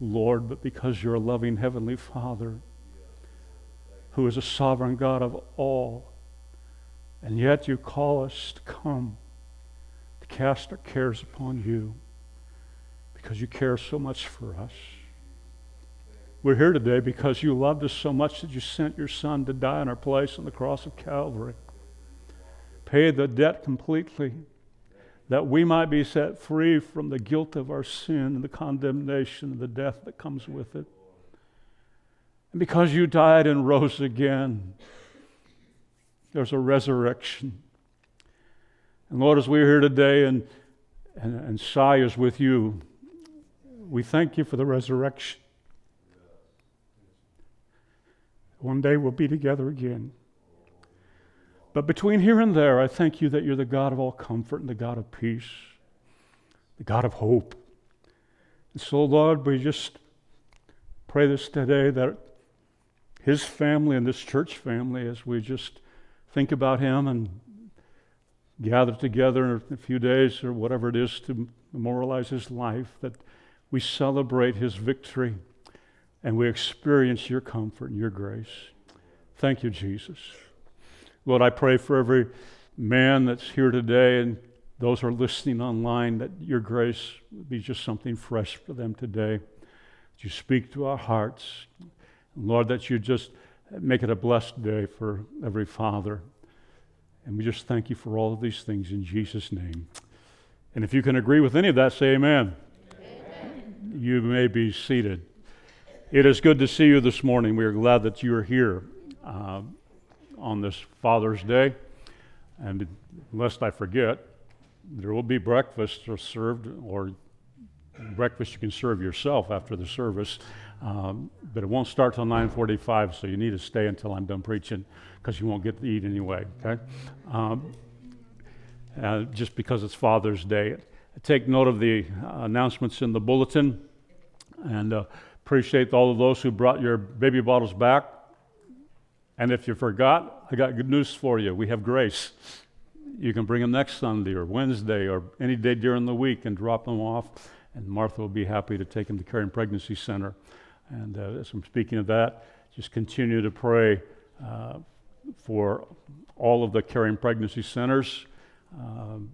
Lord, but because you're a loving Heavenly Father who is a sovereign God of all. And yet you call us to come, to cast our cares upon you, because you care so much for us. We're here today because you loved us so much that you sent your Son to die in our place on the cross of Calvary. Pay the debt completely that we might be set free from the guilt of our sin and the condemnation and the death that comes with it. And because you died and rose again, there's a resurrection. And Lord, as we're here today and, and, and Cy is with you, we thank you for the resurrection. One day we'll be together again. But between here and there, I thank you that you're the God of all comfort and the God of peace, the God of hope. And so, Lord, we just pray this today that his family and this church family, as we just think about him and gather together in a few days or whatever it is to memorialize his life, that we celebrate his victory and we experience your comfort and your grace. Thank you, Jesus. Lord, I pray for every man that's here today and those who are listening online that your grace be just something fresh for them today. That you speak to our hearts. Lord, that you just make it a blessed day for every father. And we just thank you for all of these things in Jesus' name. And if you can agree with any of that, say amen. amen. You may be seated. It is good to see you this morning. We are glad that you are here uh, on this Father's Day. And lest I forget, there will be breakfast served, or breakfast you can serve yourself after the service. Um, but it won't start till 9:45, so you need to stay until I'm done preaching, because you won't get to eat anyway. Okay, um, uh, just because it's Father's Day. Take note of the uh, announcements in the bulletin, and uh, Appreciate all of those who brought your baby bottles back. And if you forgot, I got good news for you. We have grace. You can bring them next Sunday or Wednesday or any day during the week and drop them off. And Martha will be happy to take them to Caring Pregnancy Center. And uh, as I'm speaking of that, just continue to pray uh, for all of the Caring Pregnancy Centers. Um,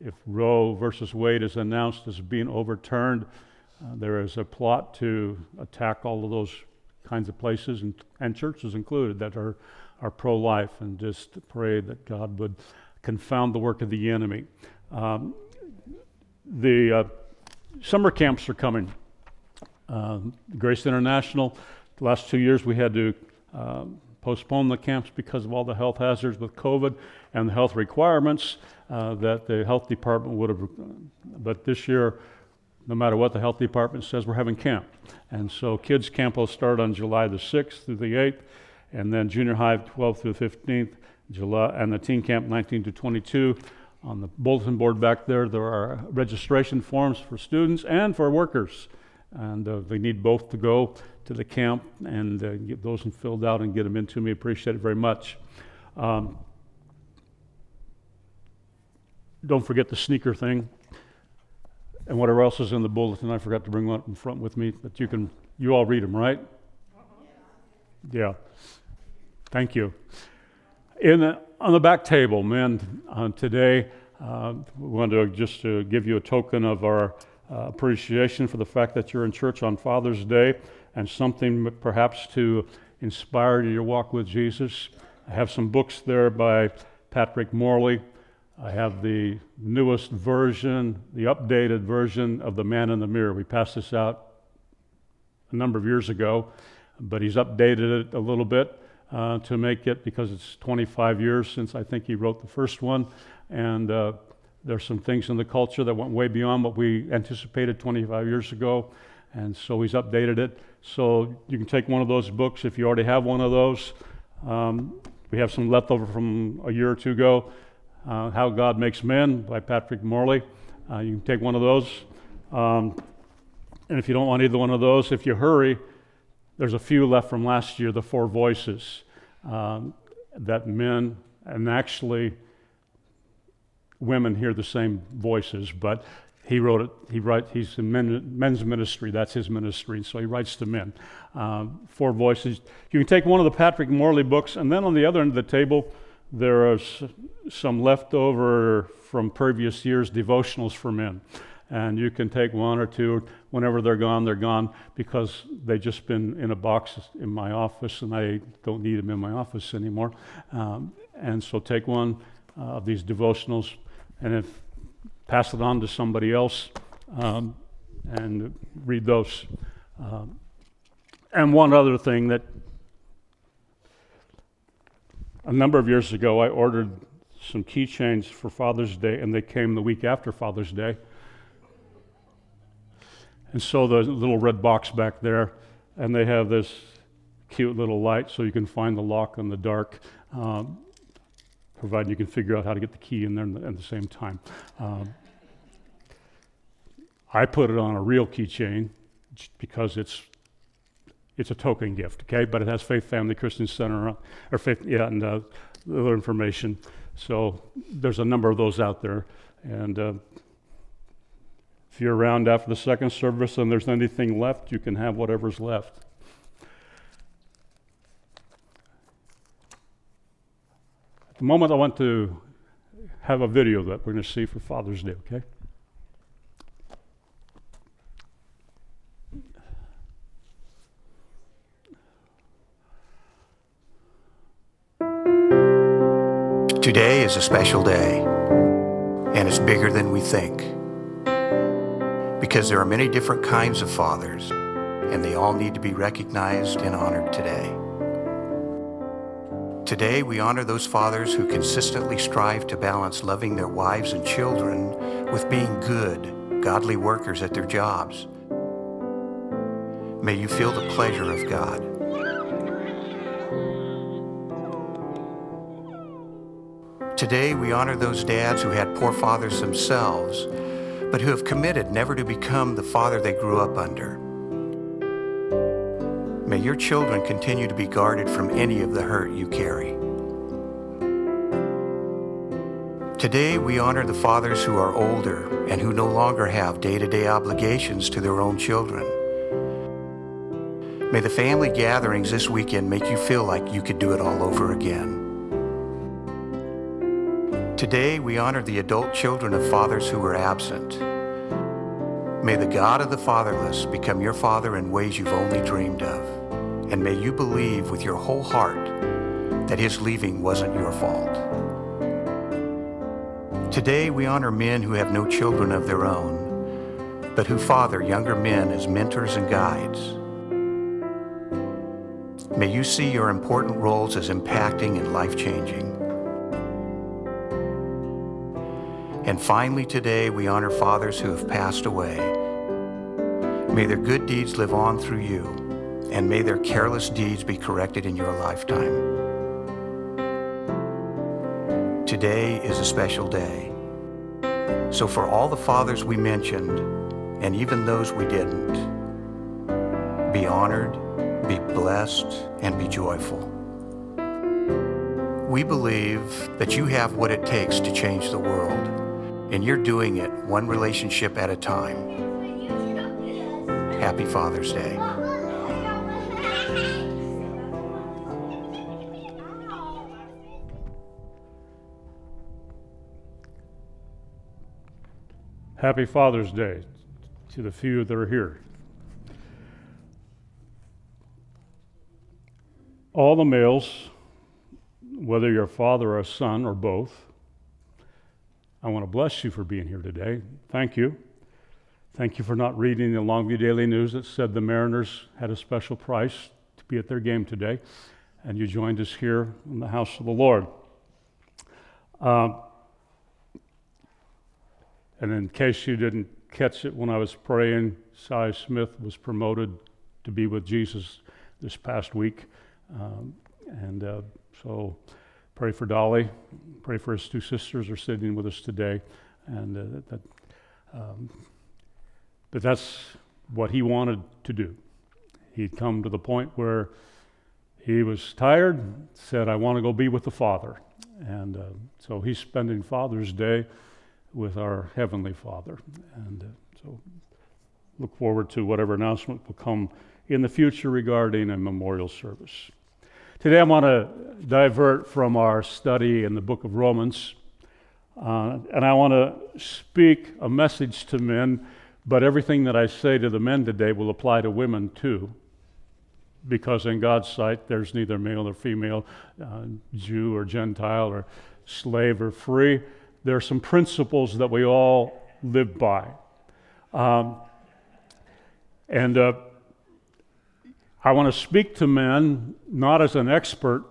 if Roe versus Wade is announced as being overturned, uh, there is a plot to attack all of those kinds of places and, and churches included that are, are pro life, and just pray that God would confound the work of the enemy. Um, the uh, summer camps are coming. Uh, Grace International, the last two years we had to uh, postpone the camps because of all the health hazards with COVID and the health requirements uh, that the health department would have. But this year, no matter what the health department says, we're having camp. And so kids camp will start on July the 6th through the 8th, and then junior high 12th through the 15th, July, and the teen camp 19 to 22. On the bulletin board back there, there are registration forms for students and for workers. And uh, they need both to go to the camp and uh, get those filled out and get them into me. Appreciate it very much. Um, don't forget the sneaker thing and whatever else is in the bulletin. I forgot to bring one up in front with me, but you can, you all read them, right? Yeah. Thank you. In the, on the back table, men, uh, today uh, we want to just to give you a token of our uh, appreciation for the fact that you're in church on Father's Day and something perhaps to inspire your walk with Jesus. I have some books there by Patrick Morley. I have the newest version, the updated version of The Man in the Mirror. We passed this out a number of years ago, but he's updated it a little bit uh, to make it because it's 25 years since I think he wrote the first one. And uh, there's some things in the culture that went way beyond what we anticipated 25 years ago. And so he's updated it. So you can take one of those books if you already have one of those. Um, we have some leftover from a year or two ago uh, How God Makes Men by Patrick Morley. Uh, you can take one of those. Um, and if you don't want either one of those, if you hurry, there's a few left from last year, the four voices um, that men and actually women hear the same voices, but he wrote it. He writes. He's in men, men's ministry. That's his ministry. So he writes to men. Uh, four voices. You can take one of the Patrick Morley books, and then on the other end of the table, there are some leftover from previous years devotionals for men. And you can take one or two. Whenever they're gone, they're gone because they've just been in a box in my office, and I don't need them in my office anymore. Um, and so take one uh, of these devotionals, and if pass it on to somebody else um, and read those. Um, and one other thing that a number of years ago, I ordered some keychains for Father's Day, and they came the week after Father's Day. And so the little red box back there, and they have this cute little light so you can find the lock in the dark. Um, provided you can figure out how to get the key in there at the same time. Um, I put it on a real keychain because it's it's a token gift, okay? But it has Faith Family Christian Center or Faith, yeah, and uh, other information. So there's a number of those out there, and uh, if you're around after the second service and there's anything left, you can have whatever's left. At the moment, I want to have a video that we're going to see for Father's Day, okay? Today is a special day, and it's bigger than we think. Because there are many different kinds of fathers, and they all need to be recognized and honored today. Today, we honor those fathers who consistently strive to balance loving their wives and children with being good, godly workers at their jobs. May you feel the pleasure of God. Today, we honor those dads who had poor fathers themselves, but who have committed never to become the father they grew up under. May your children continue to be guarded from any of the hurt you carry. Today, we honor the fathers who are older and who no longer have day-to-day -day obligations to their own children. May the family gatherings this weekend make you feel like you could do it all over again. Today, we honor the adult children of fathers who were absent. May the God of the fatherless become your father in ways you've only dreamed of. And may you believe with your whole heart that his leaving wasn't your fault. Today, we honor men who have no children of their own, but who father younger men as mentors and guides. May you see your important roles as impacting and life-changing. And finally, today, we honor fathers who have passed away. May their good deeds live on through you, and may their careless deeds be corrected in your lifetime. Today is a special day. So for all the fathers we mentioned, and even those we didn't, be honored, be blessed, and be joyful. We believe that you have what it takes to change the world and you're doing it one relationship at a time. Happy Father's Day. Happy Father's Day to the few that are here. All the males, whether you're a father or a son or both, I want to bless you for being here today. Thank you. Thank you for not reading the Longview Daily News that said the Mariners had a special price to be at their game today, and you joined us here in the house of the Lord. Um, and in case you didn't catch it when I was praying, Cy Smith was promoted to be with Jesus this past week. Um, and uh, so Pray for Dolly. Pray for his two sisters are sitting with us today. And uh, that, um, but that's what he wanted to do. He'd come to the point where he was tired, said, I want to go be with the Father. And uh, so he's spending Father's Day with our Heavenly Father. And uh, so look forward to whatever announcement will come in the future regarding a memorial service. Today I want to divert from our study in the book of Romans, uh, and I want to speak a message to men, but everything that I say to the men today will apply to women too because in God's sight there's neither male or female, uh, Jew or Gentile or slave or free. There are some principles that we all live by. Um, and uh, I want to speak to men not as an expert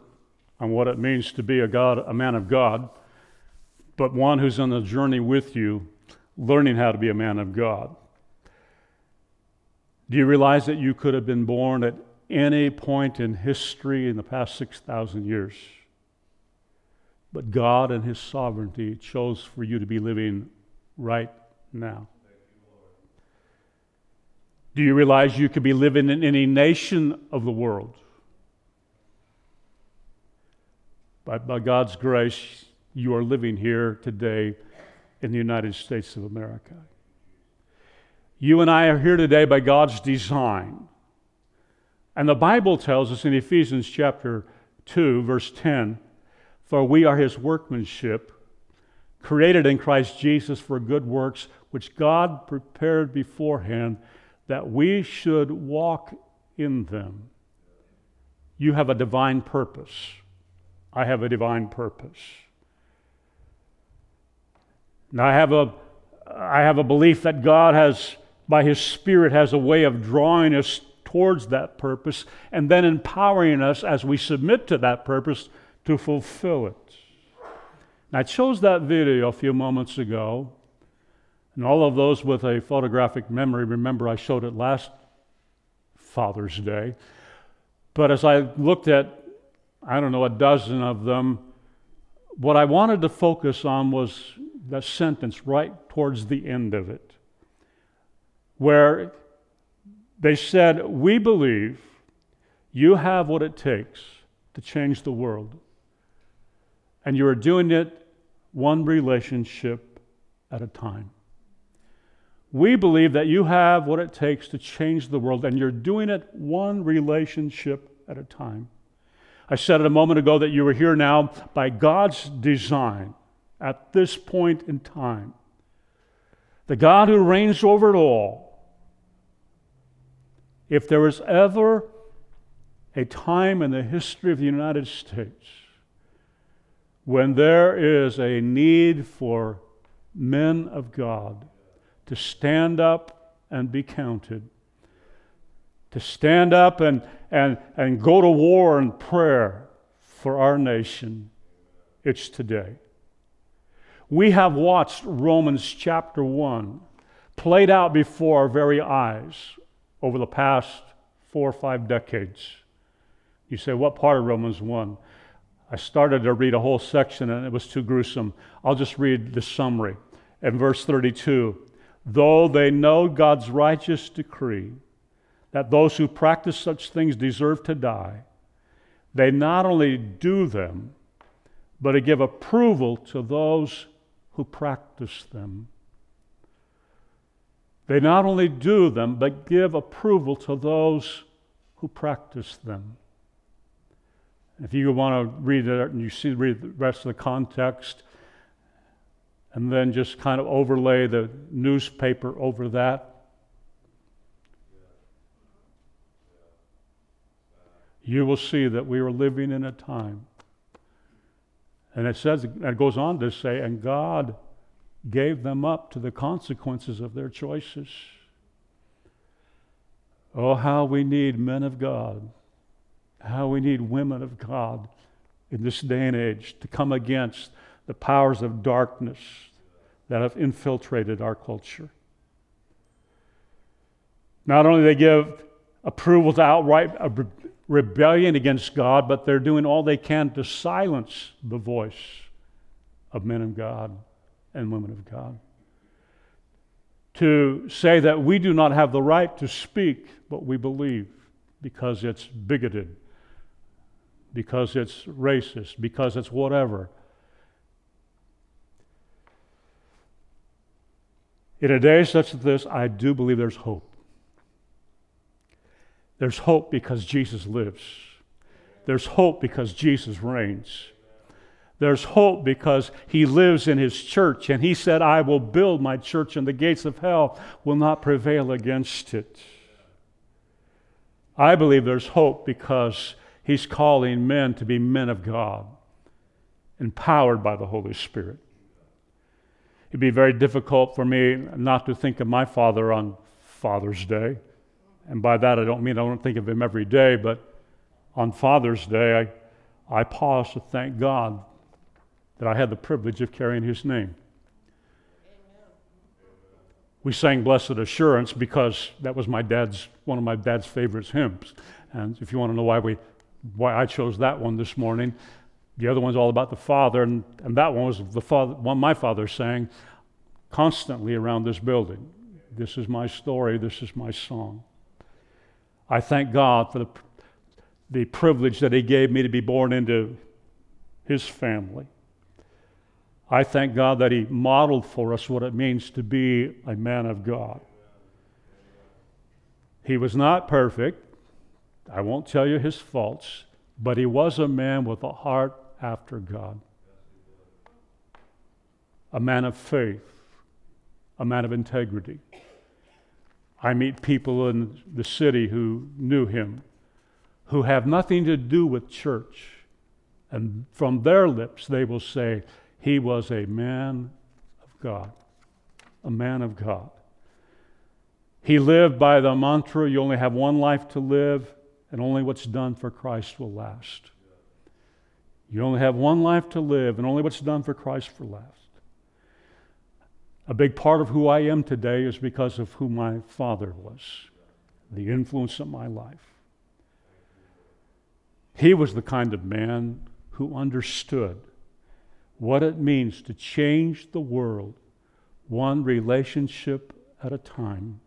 on what it means to be a God, a man of God, but one who's on the journey with you, learning how to be a man of God. Do you realize that you could have been born at any point in history in the past 6,000 years. But God and His sovereignty chose for you to be living right now. Do you realize you could be living in any nation of the world? But by God's grace, you are living here today in the United States of America. You and I are here today by God's design. And the Bible tells us in Ephesians chapter 2, verse 10 For we are his workmanship, created in Christ Jesus for good works, which God prepared beforehand that we should walk in them. You have a divine purpose. I have a divine purpose. Now I have a I have a belief that God has by his spirit has a way of drawing us towards that purpose and then empowering us as we submit to that purpose to fulfill it. And I chose that video a few moments ago. And all of those with a photographic memory remember I showed it last Father's Day. But as I looked at, I don't know, a dozen of them, what I wanted to focus on was that sentence right towards the end of it, where they said, We believe you have what it takes to change the world. And you are doing it one relationship at a time. We believe that you have what it takes to change the world, and you're doing it one relationship at a time. I said it a moment ago that you are here now by God's design at this point in time. The God who reigns over it all if there was ever a time in the history of the United States when there is a need for men of God to stand up and be counted, to stand up and, and, and go to war in prayer for our nation, it's today. We have watched Romans chapter 1 played out before our very eyes over the past four or five decades. You say, what part of Romans 1? I started to read a whole section and it was too gruesome. I'll just read the summary. In verse 32, though they know God's righteous decree that those who practice such things deserve to die, they not only do them, but they give approval to those who practice them. They not only do them, but give approval to those who practice them. If you want to read it and you see read the rest of the context, and then just kind of overlay the newspaper over that. You will see that we are living in a time. And it says, it goes on to say, and God gave them up to the consequences of their choices. Oh, how we need men of God, how we need women of God in this day and age to come against the powers of darkness that have infiltrated our culture. Not only they give approval to outright rebellion against God, but they're doing all they can to silence the voice of men of God and women of God. To say that we do not have the right to speak what we believe because it's bigoted, because it's racist, because it's whatever. In a day such as this, I do believe there's hope. There's hope because Jesus lives. There's hope because Jesus reigns. There's hope because he lives in his church, and he said, I will build my church, and the gates of hell will not prevail against it. I believe there's hope because he's calling men to be men of God, empowered by the Holy Spirit. It'd be very difficult for me not to think of my father on Father's Day. And by that, I don't mean I don't think of him every day, but on Father's Day, I, I pause to thank God that I had the privilege of carrying his name. We sang Blessed Assurance because that was my dad's one of my dad's favorite hymns. And if you want to know why we why I chose that one this morning, the other one's all about the Father, and, and that one was the father, one my father sang constantly around this building. This is my story, this is my song. I thank God for the, the privilege that He gave me to be born into His family. I thank God that He modeled for us what it means to be a man of God. He was not perfect. I won't tell you his faults, but he was a man with a heart after God. A man of faith, a man of integrity. I meet people in the city who knew him, who have nothing to do with church. And from their lips, they will say, He was a man of God. A man of God. He lived by the mantra you only have one life to live, and only what's done for Christ will last. You only have one life to live, and only what's done for Christ will last. A big part of who I am today is because of who my father was, the influence of my life. He was the kind of man who understood what it means to change the world one relationship at a time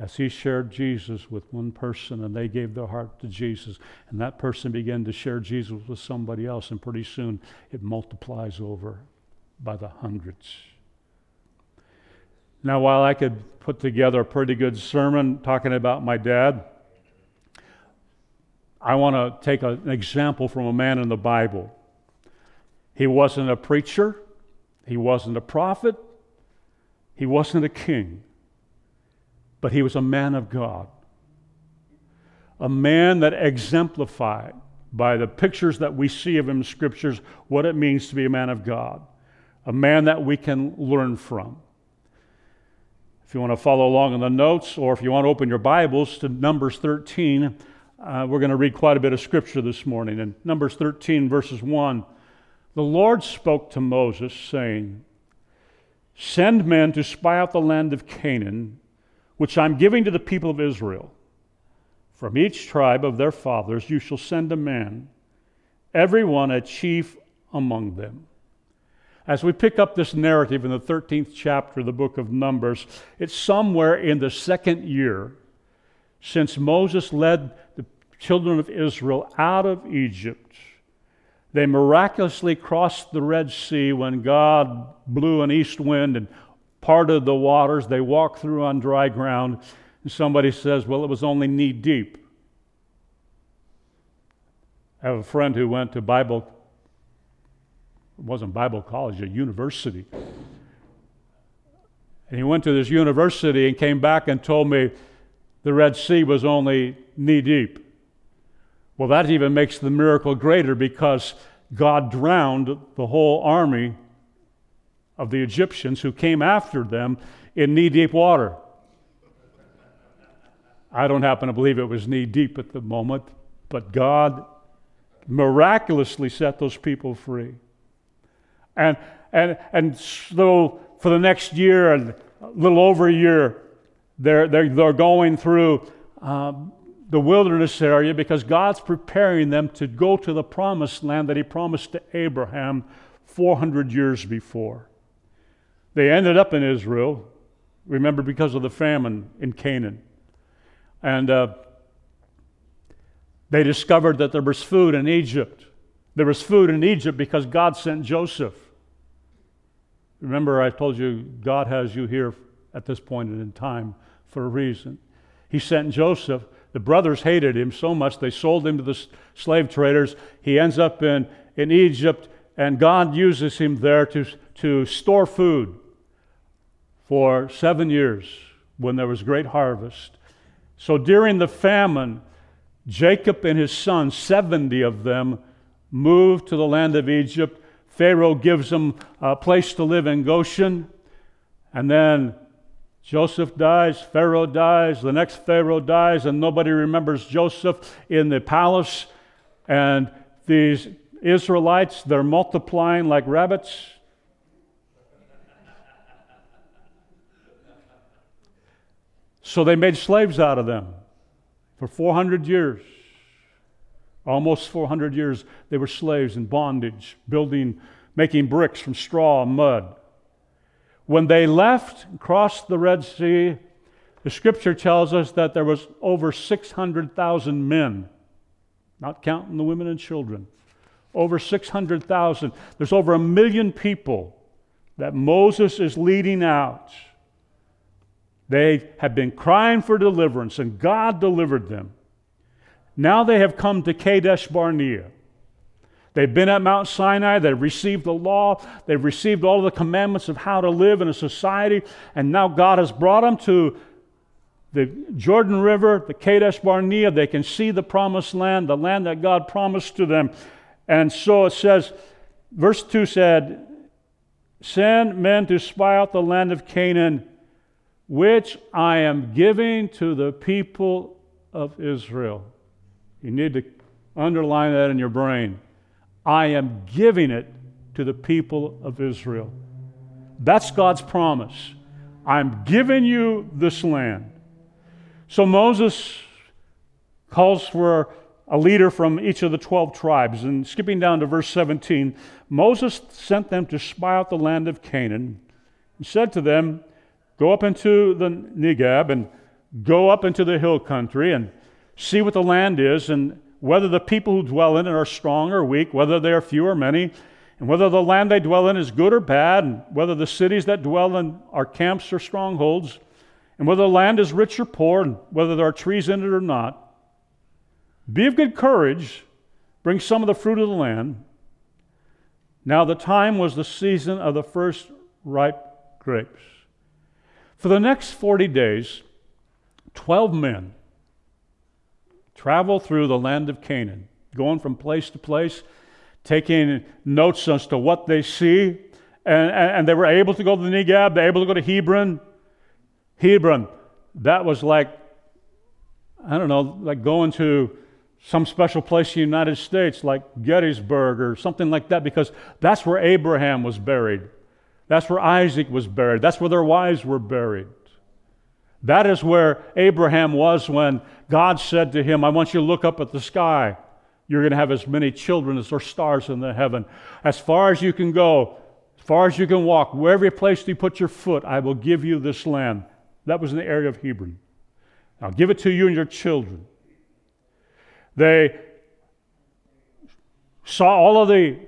as he shared Jesus with one person and they gave their heart to Jesus, and that person began to share Jesus with somebody else, and pretty soon it multiplies over by the hundreds. Now, while I could put together a pretty good sermon talking about my dad, I want to take a, an example from a man in the Bible. He wasn't a preacher, he wasn't a prophet, he wasn't a king, but he was a man of God. A man that exemplified by the pictures that we see of him in scriptures what it means to be a man of God, a man that we can learn from. If you want to follow along in the notes, or if you want to open your Bibles to Numbers 13, uh, we're going to read quite a bit of scripture this morning. In Numbers 13, verses 1, the Lord spoke to Moses, saying, Send men to spy out the land of Canaan, which I'm giving to the people of Israel. From each tribe of their fathers you shall send a man, every one a chief among them. As we pick up this narrative in the 13th chapter of the book of Numbers, it's somewhere in the second year since Moses led the children of Israel out of Egypt. They miraculously crossed the Red Sea when God blew an east wind and parted the waters. They walked through on dry ground. And somebody says, Well, it was only knee deep. I have a friend who went to Bible it wasn't Bible college, a university. And he went to this university and came back and told me the Red Sea was only knee deep. Well, that even makes the miracle greater because God drowned the whole army of the Egyptians who came after them in knee deep water. I don't happen to believe it was knee deep at the moment, but God miraculously set those people free. And, and, and so for the next year, and a little over a year, they're, they're, they're going through um, the wilderness area because God's preparing them to go to the promised land that He promised to Abraham 400 years before. They ended up in Israel, remember, because of the famine in Canaan. And uh, they discovered that there was food in Egypt. There was food in Egypt because God sent Joseph. Remember, I told you God has you here at this point in time for a reason. He sent Joseph. The brothers hated him so much they sold him to the slave traders. He ends up in, in Egypt, and God uses him there to, to store food for seven years when there was great harvest. So during the famine, Jacob and his sons, 70 of them, moved to the land of Egypt. Pharaoh gives them a place to live in Goshen. And then Joseph dies, Pharaoh dies, the next Pharaoh dies, and nobody remembers Joseph in the palace. And these Israelites, they're multiplying like rabbits. So they made slaves out of them for 400 years. Almost 400 years, they were slaves in bondage, building, making bricks from straw and mud. When they left, crossed the Red Sea, the scripture tells us that there was over 600,000 men, not counting the women and children. Over 600,000. There's over a million people that Moses is leading out. They have been crying for deliverance, and God delivered them. Now they have come to Kadesh Barnea. They've been at Mount Sinai, they've received the law, they've received all the commandments of how to live in a society, and now God has brought them to the Jordan River, the Kadesh Barnea. They can see the promised land, the land that God promised to them. And so it says, verse 2 said, Send men to spy out the land of Canaan, which I am giving to the people of Israel. You need to underline that in your brain. I am giving it to the people of Israel. That's God's promise. I'm giving you this land. So Moses calls for a leader from each of the 12 tribes. And skipping down to verse 17, Moses sent them to spy out the land of Canaan and said to them, Go up into the Negeb and go up into the hill country and see what the land is and whether the people who dwell in it are strong or weak, whether they are few or many, and whether the land they dwell in is good or bad, and whether the cities that dwell in are camps or strongholds, and whether the land is rich or poor, and whether there are trees in it or not. Be of good courage, bring some of the fruit of the land. Now the time was the season of the first ripe grapes. For the next 40 days, 12 men travel through the land of Canaan, going from place to place, taking notes as to what they see. And, and, they were able to go to the Negeb, they were able to go to Hebron. Hebron, that was like, I don't know, like going to some special place in the United States, like Gettysburg or something like that, because that's where Abraham was buried. That's where Isaac was buried. That's where their wives were buried. That is where Abraham was when God said to him, I want you to look up at the sky. You're going to have as many children as there are stars in the heaven. As far as you can go, as far as you can walk, wherever you place you put your foot, I will give you this land. That was in the area of Hebron. I'll give it to you and your children. They saw all of the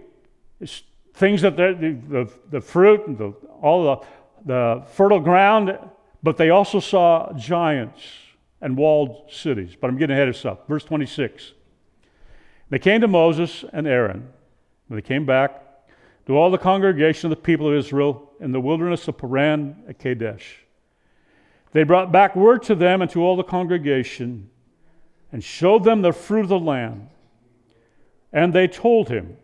things that the, the, the fruit and the, all the, the fertile ground but they also saw giants and walled cities. But I'm getting ahead of stuff. Verse 26. They came to Moses and Aaron. When they came back to all the congregation of the people of Israel in the wilderness of Paran at Kadesh. They brought back word to them and to all the congregation and showed them the fruit of the land. And they told him,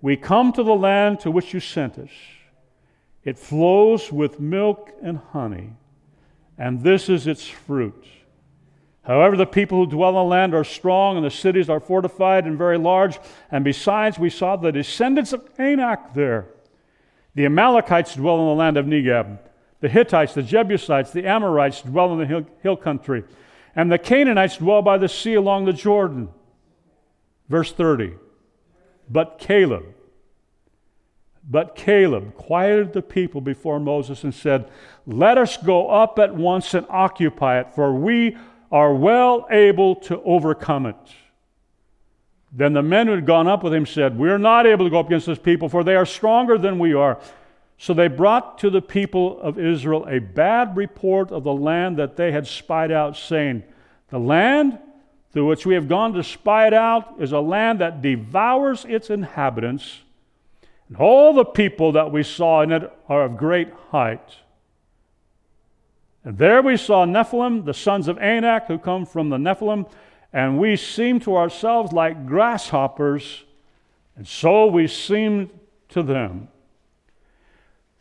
We come to the land to which you sent us. It flows with milk and honey and this is its fruit. However, the people who dwell in the land are strong, and the cities are fortified and very large. And besides, we saw the descendants of Anak there. The Amalekites dwell in the land of Negeb. The Hittites, the Jebusites, the Amorites dwell in the hill, hill country. And the Canaanites dwell by the sea along the Jordan. Verse 30. But Caleb, but Caleb quieted the people before Moses and said, Let us go up at once and occupy it, for we are well able to overcome it. Then the men who had gone up with him said, We are not able to go up against this people, for they are stronger than we are. So they brought to the people of Israel a bad report of the land that they had spied out, saying, The land through which we have gone to spy it out is a land that devours its inhabitants, and all the people that we saw in it are of great height. And there we saw Nephilim, the sons of Anak, who come from the Nephilim, and we seemed to ourselves like grasshoppers, and so we seemed to them.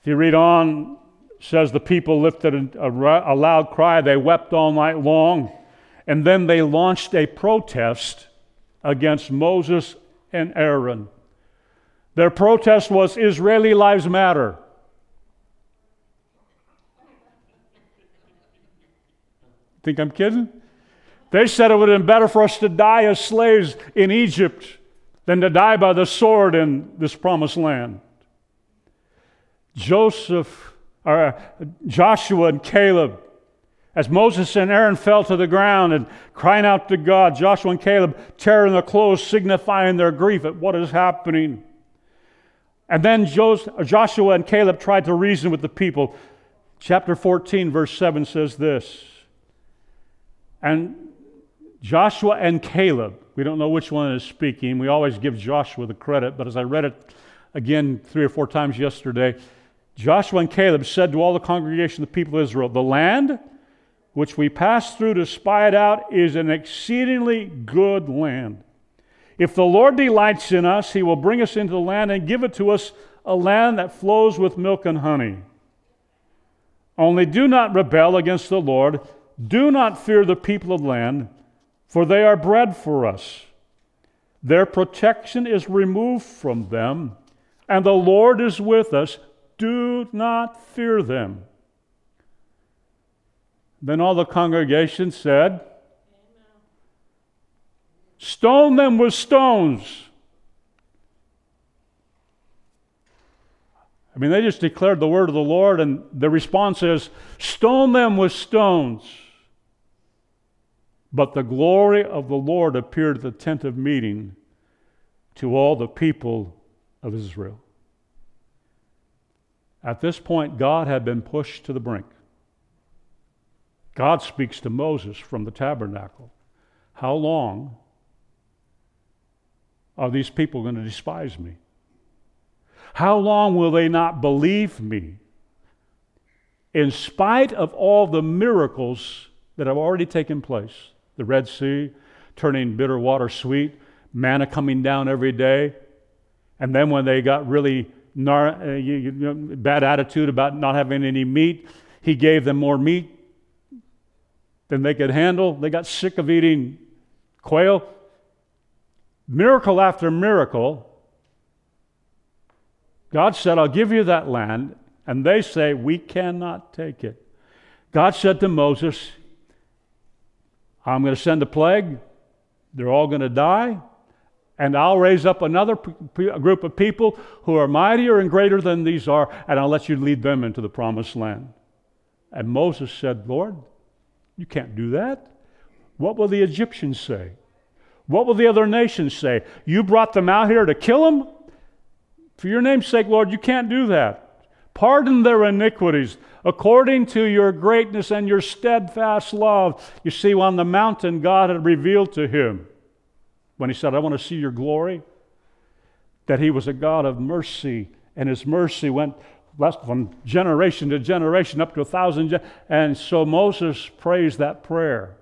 If you read on, says the people lifted a, a, a loud cry. They wept all night long. And then they launched a protest against Moses and Aaron. Their protest was Israeli lives matter. Think I'm kidding? They said it would have been better for us to die as slaves in Egypt than to die by the sword in this promised land. Joseph, or uh, Joshua and Caleb, as Moses and Aaron fell to the ground and crying out to God, Joshua and Caleb tearing their clothes, signifying their grief at what is happening. And then Joshua and Caleb tried to reason with the people. Chapter 14, verse 7 says this And Joshua and Caleb, we don't know which one is speaking. We always give Joshua the credit, but as I read it again three or four times yesterday, Joshua and Caleb said to all the congregation of the people of Israel, The land which we passed through to spy it out is an exceedingly good land. If the Lord delights in us, he will bring us into the land and give it to us, a land that flows with milk and honey. Only do not rebel against the Lord. Do not fear the people of the land, for they are bread for us. Their protection is removed from them, and the Lord is with us. Do not fear them. Then all the congregation said, Stone them with stones. I mean, they just declared the word of the Lord, and the response is, Stone them with stones. But the glory of the Lord appeared at the tent of meeting to all the people of Israel. At this point, God had been pushed to the brink. God speaks to Moses from the tabernacle. How long are these people going to despise me? How long will they not believe me? In spite of all the miracles that have already taken place the Red Sea turning bitter water sweet, manna coming down every day, and then when they got really nar- uh, you, you, bad attitude about not having any meat. He gave them more meat than they could handle. They got sick of eating quail. Miracle after miracle. God said, I'll give you that land. And they say, We cannot take it. God said to Moses, I'm going to send a plague. They're all going to die and I'll raise up another p- group of people who are mightier and greater than these are, and I'll let you lead them into the promised land. And Moses said, Lord, you can't do that. What will the Egyptians say? What will the other nations say? You brought them out here to kill them? For your name's sake, Lord, you can't do that. Pardon their iniquities according to your greatness and your steadfast love. You see, on the mountain, God had revealed to him when he said, I want to see your glory, that he was a God of mercy, and his mercy went from generation to generation up to a thousand. and so Moses prays that prayer.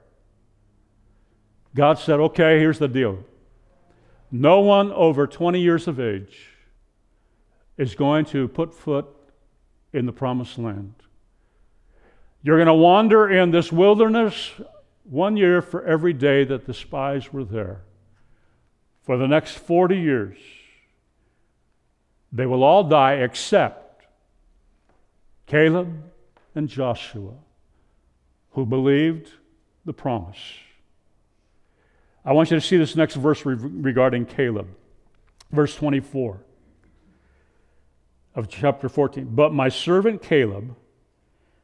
God said, Okay, here's the deal. No one over 20 years of age is going to put foot in the promised land. You're going to wander in this wilderness one year for every day that the spies were there for the next 40 years. They will all die except Caleb and Joshua, who believed the promise. I want you to see this next verse re- regarding Caleb, verse 24 of chapter 14. But my servant Caleb,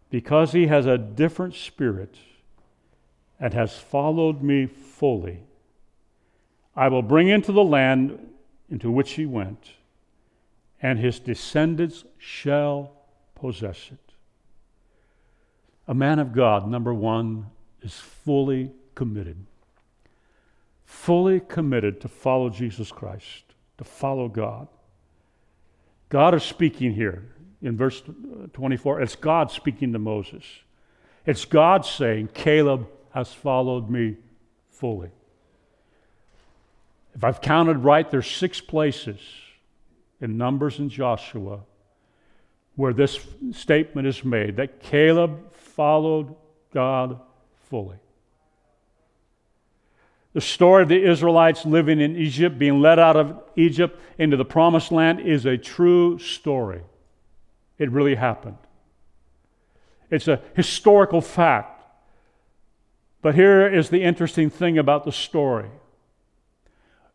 because he has a different spirit and has followed me fully, I will bring into the land into which he went, and his descendants shall possess it. A man of God, number one, is fully committed. Fully committed to follow Jesus Christ, to follow God. God is speaking here in verse 24. It's God speaking to Moses. It's God saying, Caleb has followed me fully. If I've counted right, there's six places in Numbers and Joshua where this statement is made that Caleb followed God fully. The story of the Israelites living in Egypt, being led out of Egypt into the promised land, is a true story. It really happened. It's a historical fact. But here is the interesting thing about the story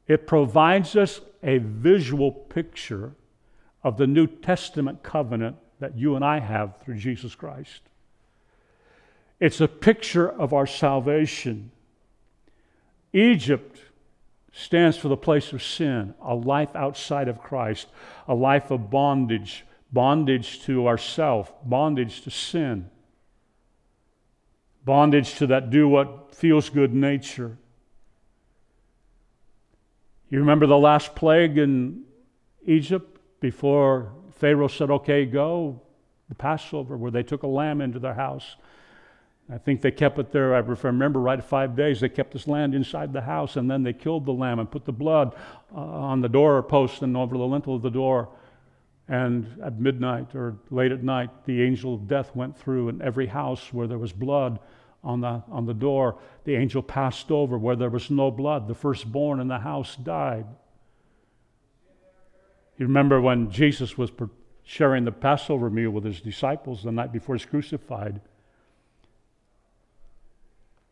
it provides us a visual picture of the New Testament covenant that you and I have through Jesus Christ. It's a picture of our salvation. Egypt stands for the place of sin, a life outside of Christ, a life of bondage, bondage to ourself, bondage to sin, bondage to that do what feels good nature. You remember the last plague in Egypt before Pharaoh said, okay, go? The Passover, where they took a lamb into their house. I think they kept it there, if I remember right, five days. They kept this lamb inside the house, and then they killed the lamb and put the blood uh, on the doorpost and over the lintel of the door. And at midnight or late at night, the angel of death went through, and every house where there was blood on the, on the door, the angel passed over. Where there was no blood, the firstborn in the house died. You remember when Jesus was sharing the Passover meal with his disciples the night before he's crucified,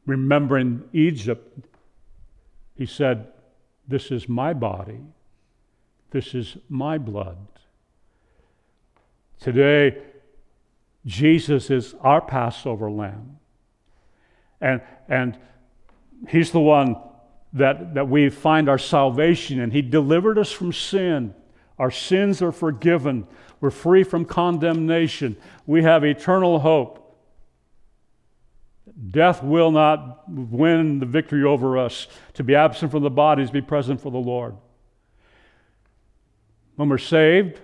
remembering Egypt, he said, This is my body, this is my blood. Today, Jesus is our Passover lamb. And, and he's the one that, that we find our salvation and He delivered us from sin. Our sins are forgiven. We're free from condemnation. We have eternal hope. Death will not win the victory over us. To be absent from the body is to be present for the Lord. When we're saved,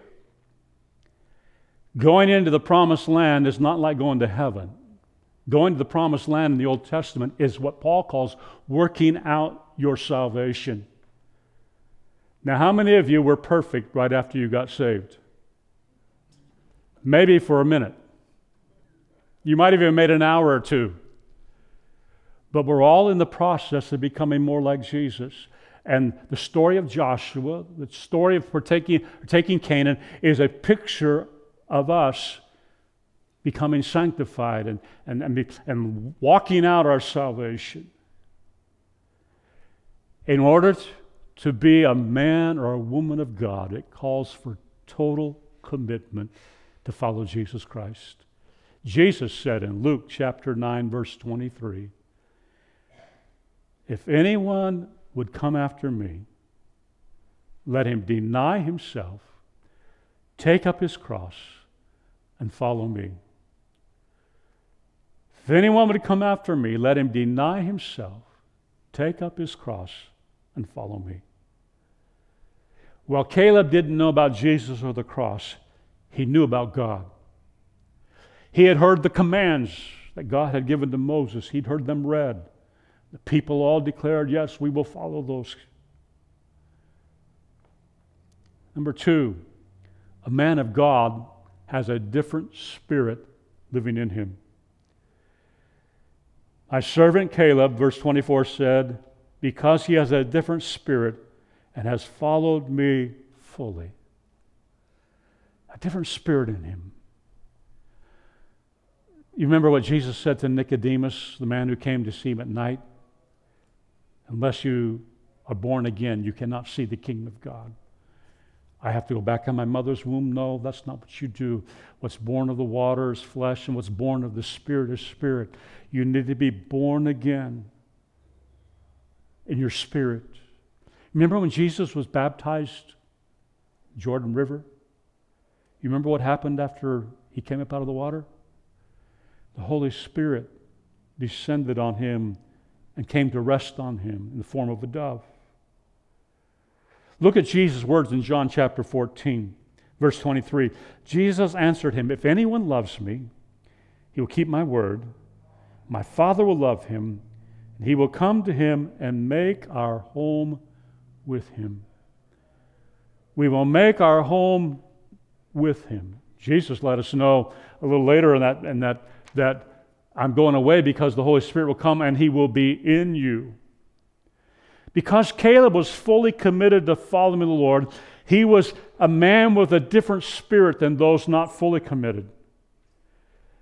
going into the promised land is not like going to heaven. Going to the promised land in the Old Testament is what Paul calls working out your salvation. Now, how many of you were perfect right after you got saved? Maybe for a minute. You might have even made an hour or two. But we're all in the process of becoming more like Jesus. And the story of Joshua, the story of partaking, taking Canaan, is a picture of us becoming sanctified and, and, and, be, and walking out our salvation. In order to be a man or a woman of God, it calls for total commitment to follow Jesus Christ. Jesus said in Luke chapter 9, verse 23 If anyone would come after me, let him deny himself, take up his cross, and follow me. If anyone would come after me, let him deny himself, take up his cross, and follow me. Well, Caleb didn't know about Jesus or the cross, he knew about God. He had heard the commands that God had given to Moses, he'd heard them read. The people all declared, Yes, we will follow those. Number two, a man of God has a different spirit living in him. My servant Caleb, verse 24 said, because he has a different spirit and has followed me fully. A different spirit in him. You remember what Jesus said to Nicodemus, the man who came to see him at night? Unless you are born again, you cannot see the kingdom of God. I have to go back in my mother's womb? No, that's not what you do. What's born of the water is flesh, and what's born of the spirit is spirit. You need to be born again in your spirit. Remember when Jesus was baptized, Jordan River? You remember what happened after he came up out of the water? The Holy Spirit descended on him and came to rest on him in the form of a dove. Look at Jesus' words in John chapter 14, verse 23. Jesus answered him, If anyone loves me, he will keep my word. My Father will love him, and he will come to him and make our home with him. We will make our home with him. Jesus let us know a little later in that, in that, that I'm going away because the Holy Spirit will come and he will be in you. Because Caleb was fully committed to following the Lord, he was a man with a different spirit than those not fully committed.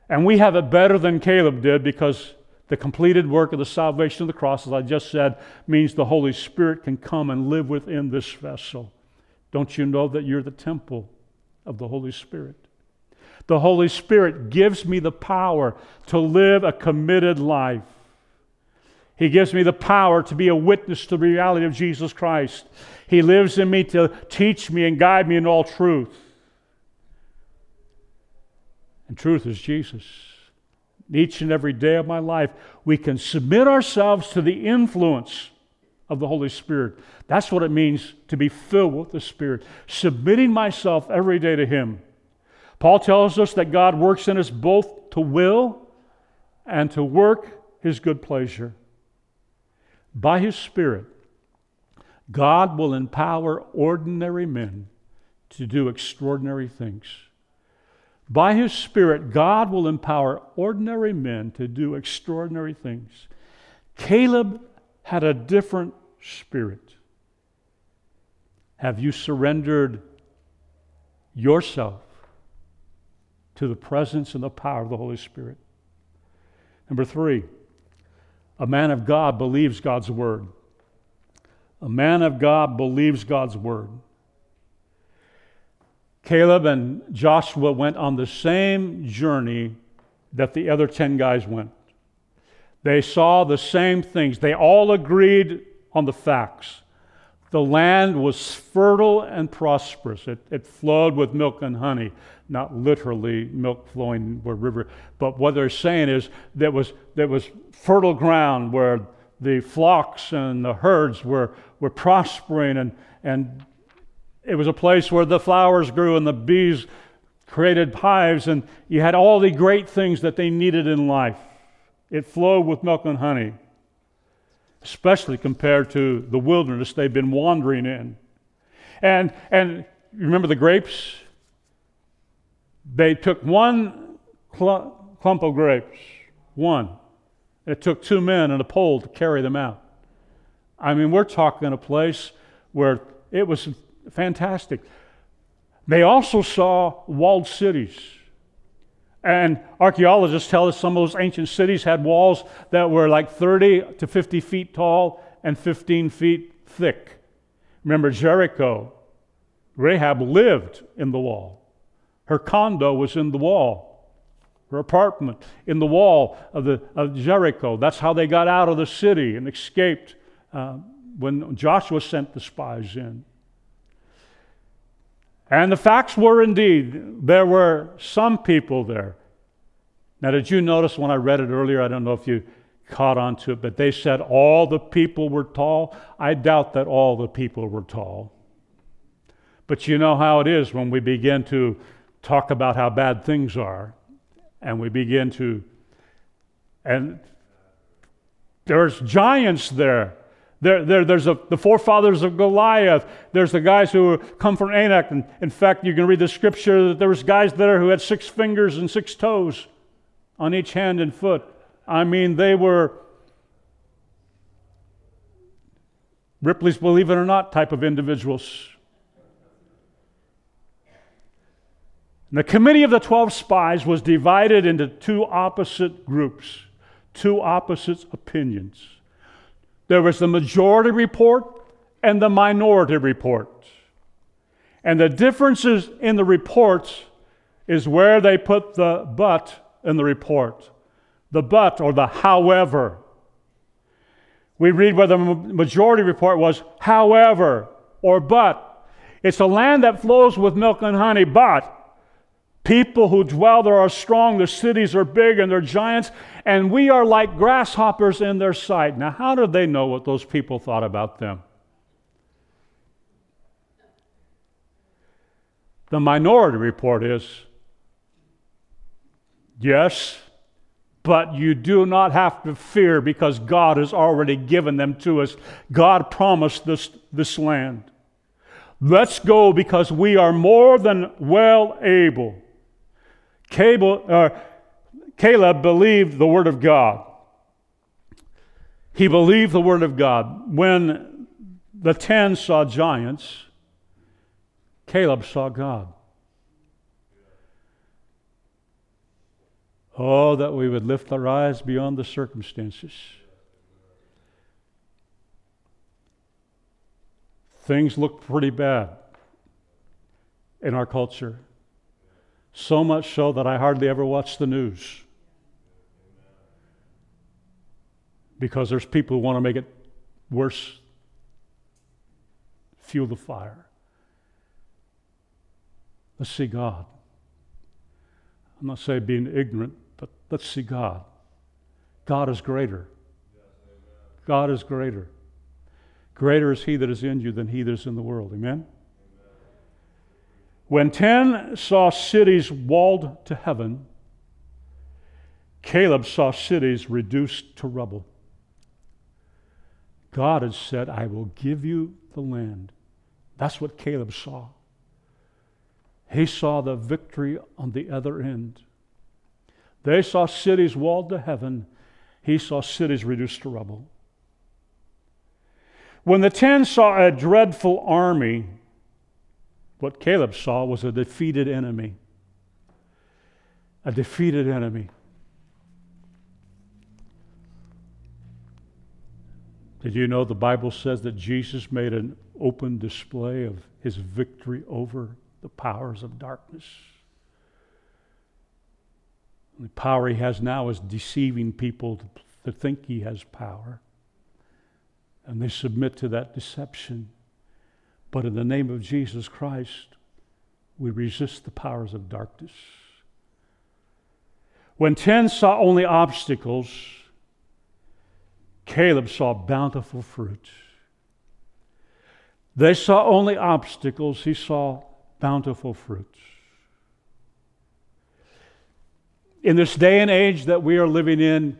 And we have it better than Caleb did because the completed work of the salvation of the cross, as I just said, means the Holy Spirit can come and live within this vessel. Don't you know that you're the temple of the Holy Spirit? The Holy Spirit gives me the power to live a committed life. He gives me the power to be a witness to the reality of Jesus Christ. He lives in me to teach me and guide me in all truth. And truth is Jesus. Each and every day of my life, we can submit ourselves to the influence of the Holy Spirit. That's what it means to be filled with the Spirit, submitting myself every day to Him. Paul tells us that God works in us both to will and to work His good pleasure. By His Spirit, God will empower ordinary men to do extraordinary things. By His Spirit, God will empower ordinary men to do extraordinary things. Caleb had a different spirit. Have you surrendered yourself to the presence and the power of the Holy Spirit? Number three, a man of God believes God's word. A man of God believes God's word. Caleb and Joshua went on the same journey that the other 10 guys went. They saw the same things. They all agreed on the facts. The land was fertile and prosperous. It, it flowed with milk and honey, not literally milk flowing where river. But what they're saying is there was, there was fertile ground where the flocks and the herds were, were prospering and, and it was a place where the flowers grew and the bees created hives, and you had all the great things that they needed in life. It flowed with milk and honey, especially compared to the wilderness they've been wandering in. And, and remember the grapes? They took one cl- clump of grapes, one. It took two men and a pole to carry them out. I mean, we're talking a place where it was fantastic. They also saw walled cities. And archaeologists tell us some of those ancient cities had walls that were like 30 to 50 feet tall and 15 feet thick. Remember Jericho? Rahab lived in the wall. Her condo was in the wall. Her apartment in the wall of, the, of Jericho. That's how they got out of the city and escaped uh, when Joshua sent the spies in. And the facts were indeed, there were some people there. Now, did you notice when I read it earlier? I don't know if you caught on to it, but they said all the people were tall. I doubt that all the people were tall. But you know how it is when we begin to talk about how bad things are, and we begin to, and there's giants there. There, there, there's a, the forefathers of Goliath. There's the guys who come from Anak. And in fact, you can read the scripture that there was guys there who had six fingers and six toes on each hand and foot. I mean, they were Ripley's believe it or not type of individuals. And the committee of the 12 spies was divided into two opposite groups, two opposite opinions. There was the majority report and the minority report. And the differences in the reports is where they put the but in the report. The but or the however. We read where the majority report was however or but. It's a land that flows with milk and honey, but People who dwell there are strong, their cities are big, and they're giants, and we are like grasshoppers in their sight. Now, how did they know what those people thought about them? The minority report is yes, but you do not have to fear because God has already given them to us. God promised this, this land. Let's go because we are more than well able. Caleb believed the word of God. He believed the word of God. When the ten saw giants, Caleb saw God. Oh, that we would lift our eyes beyond the circumstances. Things look pretty bad in our culture. So much so that I hardly ever watch the news. Because there's people who want to make it worse, fuel the fire. Let's see God. I'm not saying being ignorant, but let's see God. God is greater. God is greater. Greater is He that is in you than He that is in the world. Amen? When ten saw cities walled to heaven, Caleb saw cities reduced to rubble. God had said, I will give you the land. That's what Caleb saw. He saw the victory on the other end. They saw cities walled to heaven. He saw cities reduced to rubble. When the ten saw a dreadful army, what Caleb saw was a defeated enemy. A defeated enemy. Did you know the Bible says that Jesus made an open display of his victory over the powers of darkness? The power he has now is deceiving people to, to think he has power. And they submit to that deception. But in the name of Jesus Christ, we resist the powers of darkness. When 10 saw only obstacles, Caleb saw bountiful fruit. They saw only obstacles, he saw bountiful fruit. In this day and age that we are living in,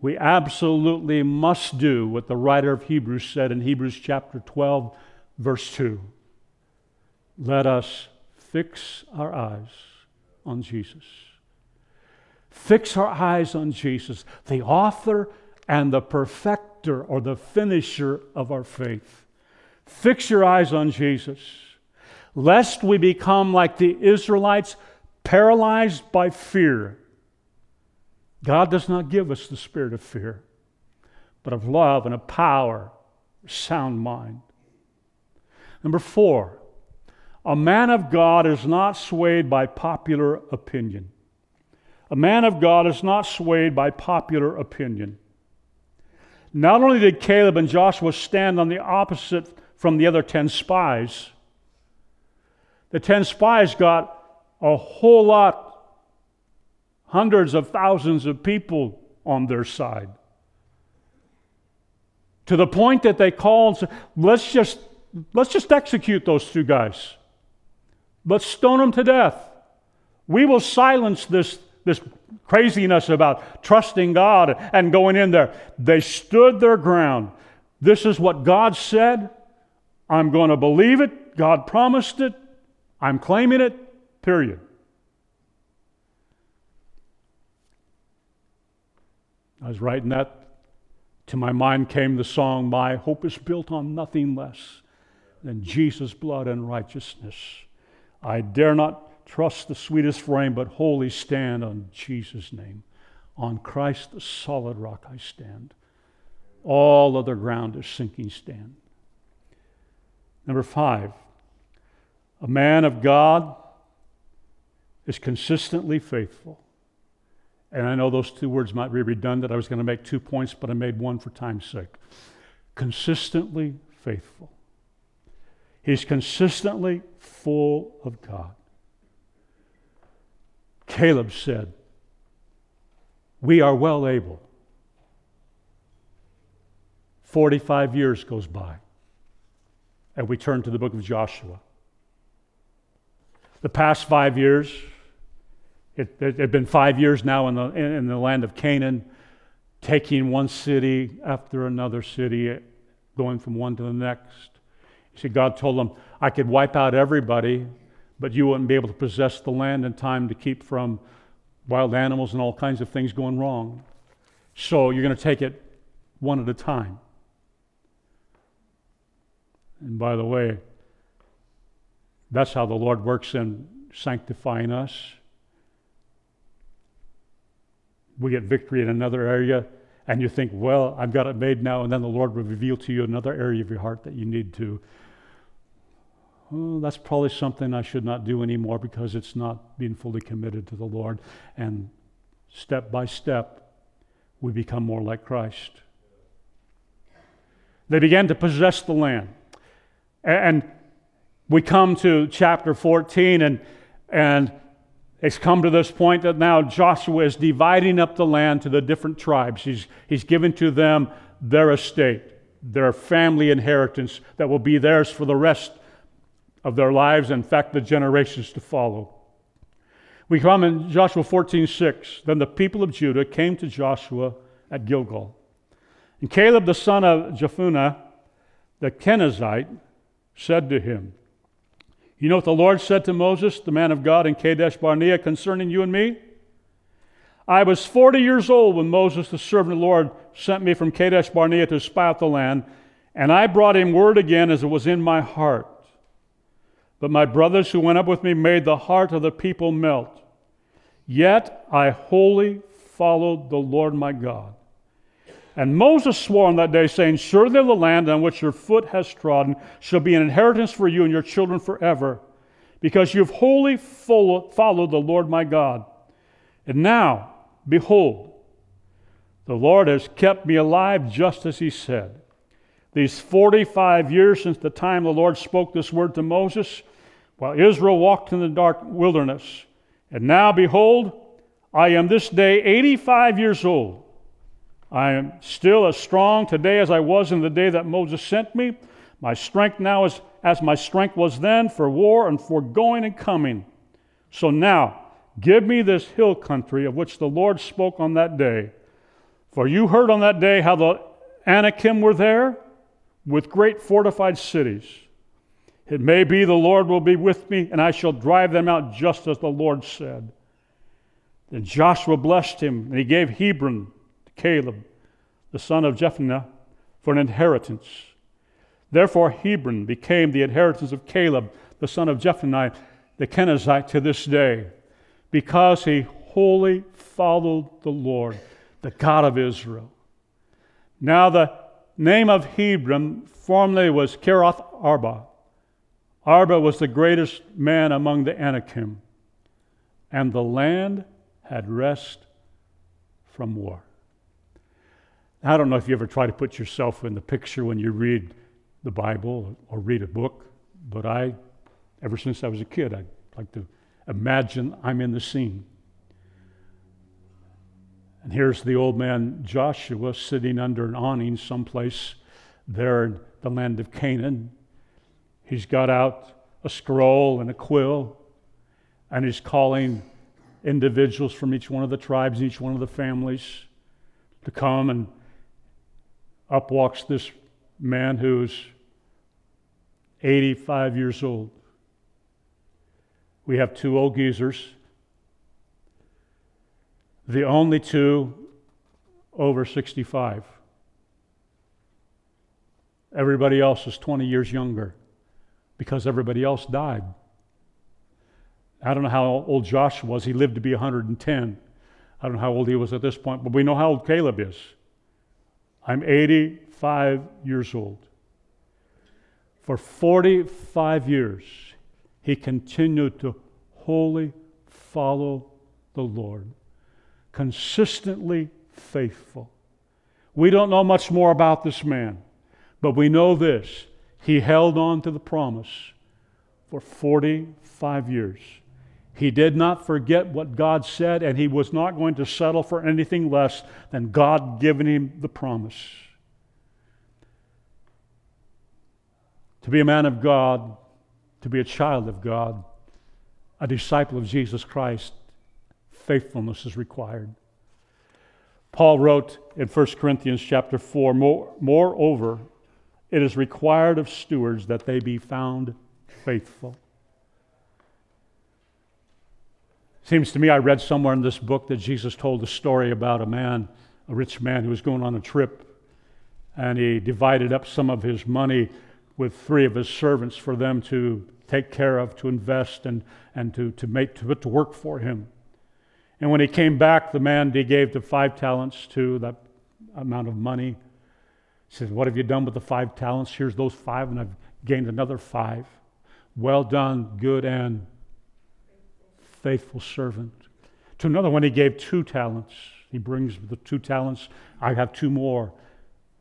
we absolutely must do what the writer of Hebrews said in Hebrews chapter 12, verse 2. Let us fix our eyes on Jesus. Fix our eyes on Jesus, the author and the perfecter or the finisher of our faith. Fix your eyes on Jesus, lest we become like the Israelites paralyzed by fear. God does not give us the spirit of fear, but of love and of power, sound mind. Number four, a man of God is not swayed by popular opinion. A man of God is not swayed by popular opinion. Not only did Caleb and Joshua stand on the opposite from the other 10 spies, the 10 spies got a whole lot, hundreds of thousands of people on their side. To the point that they called, let's just, let's just execute those two guys. Let's stone them to death. We will silence this, this craziness about trusting God and going in there. They stood their ground. This is what God said. I'm going to believe it. God promised it. I'm claiming it. Period. I was writing that. To my mind came the song, My Hope is Built on Nothing Less Than Jesus' Blood and Righteousness. I dare not trust the sweetest frame, but wholly stand on Jesus' name. On Christ, the solid rock, I stand. All other ground is sinking sand. Number five, a man of God is consistently faithful. And I know those two words might be redundant. I was going to make two points, but I made one for time's sake. Consistently faithful. He's consistently full of God. Caleb said, We are well able. 45 years goes by, and we turn to the book of Joshua. The past five years, it, had been five years now in the, in the land of Canaan, taking one city after another city, going from one to the next. See, God told them, I could wipe out everybody, but you wouldn't be able to possess the land in time to keep from wild animals and all kinds of things going wrong. So you're going to take it one at a time. And by the way, that's how the Lord works in sanctifying us. We get victory in another area, and you think, well, I've got it made now, and then the Lord will reveal to you another area of your heart that you need to. That's probably something I should not do anymore because it's not being fully committed to the Lord. And step by step, we become more like Christ. They began to possess the land. And we come to chapter 14, and, and it's come to this point that now Joshua is dividing up the land to the different tribes. He's, he's given to them their estate, their family inheritance that will be theirs for the rest of their lives, in fact, the generations to follow. We come in Joshua 14 6. Then the people of Judah came to Joshua at Gilgal. And Caleb the son of Jephunneh, the Kenizzite, said to him, You know what the Lord said to Moses, the man of God, in Kadesh Barnea concerning you and me? I was 40 years old when Moses, the servant of the Lord, sent me from Kadesh Barnea to spy out the land, and I brought him word again as it was in my heart. But my brothers who went up with me made the heart of the people melt. Yet I wholly followed the Lord my God. And Moses swore on that day, saying, Surely the land on which your foot has trodden shall be an inheritance for you and your children forever, because you have wholly followed the Lord my God. And now, behold, the Lord has kept me alive just as he said. These 45 years since the time the Lord spoke this word to Moses, while Israel walked in the dark wilderness. And now, behold, I am this day 85 years old. I am still as strong today as I was in the day that Moses sent me. My strength now is as my strength was then for war and for going and coming. So now, give me this hill country of which the Lord spoke on that day. For you heard on that day how the Anakim were there with great fortified cities. It may be the Lord will be with me, and I shall drive them out just as the Lord said. Then Joshua blessed him, and he gave Hebron to Caleb, the son of Jephunneh, for an inheritance. Therefore, Hebron became the inheritance of Caleb, the son of Jephunneh, the Kenizzite, to this day, because he wholly followed the Lord, the God of Israel. Now, the name of Hebron formerly was Kiriath Arba. Arba was the greatest man among the Anakim, and the land had rest from war. I don't know if you ever try to put yourself in the picture when you read the Bible or read a book, but I, ever since I was a kid, I like to imagine I'm in the scene. And here's the old man Joshua sitting under an awning someplace there in the land of Canaan. He's got out a scroll and a quill, and he's calling individuals from each one of the tribes, each one of the families, to come and up walks this man who's 85 years old. We have two old geezers, the only two over 65. Everybody else is 20 years younger because everybody else died. I don't know how old Joshua was. He lived to be 110. I don't know how old he was at this point, but we know how old Caleb is. I'm 85 years old. For 45 years, he continued to wholly follow the Lord, consistently faithful. We don't know much more about this man, but we know this. He held on to the promise for 45 years. He did not forget what God said, and he was not going to settle for anything less than God giving him the promise. To be a man of God, to be a child of God, a disciple of Jesus Christ, faithfulness is required. Paul wrote in 1 Corinthians chapter 4, Moreover, it is required of stewards that they be found faithful. Seems to me I read somewhere in this book that Jesus told a story about a man, a rich man who was going on a trip, and he divided up some of his money with three of his servants for them to take care of, to invest, and, and to, to make to put to work for him. And when he came back, the man he gave the five talents to that amount of money. He said, What have you done with the five talents? Here's those five, and I've gained another five. Well done, good and faithful servant. To another one, he gave two talents. He brings the two talents. I have two more.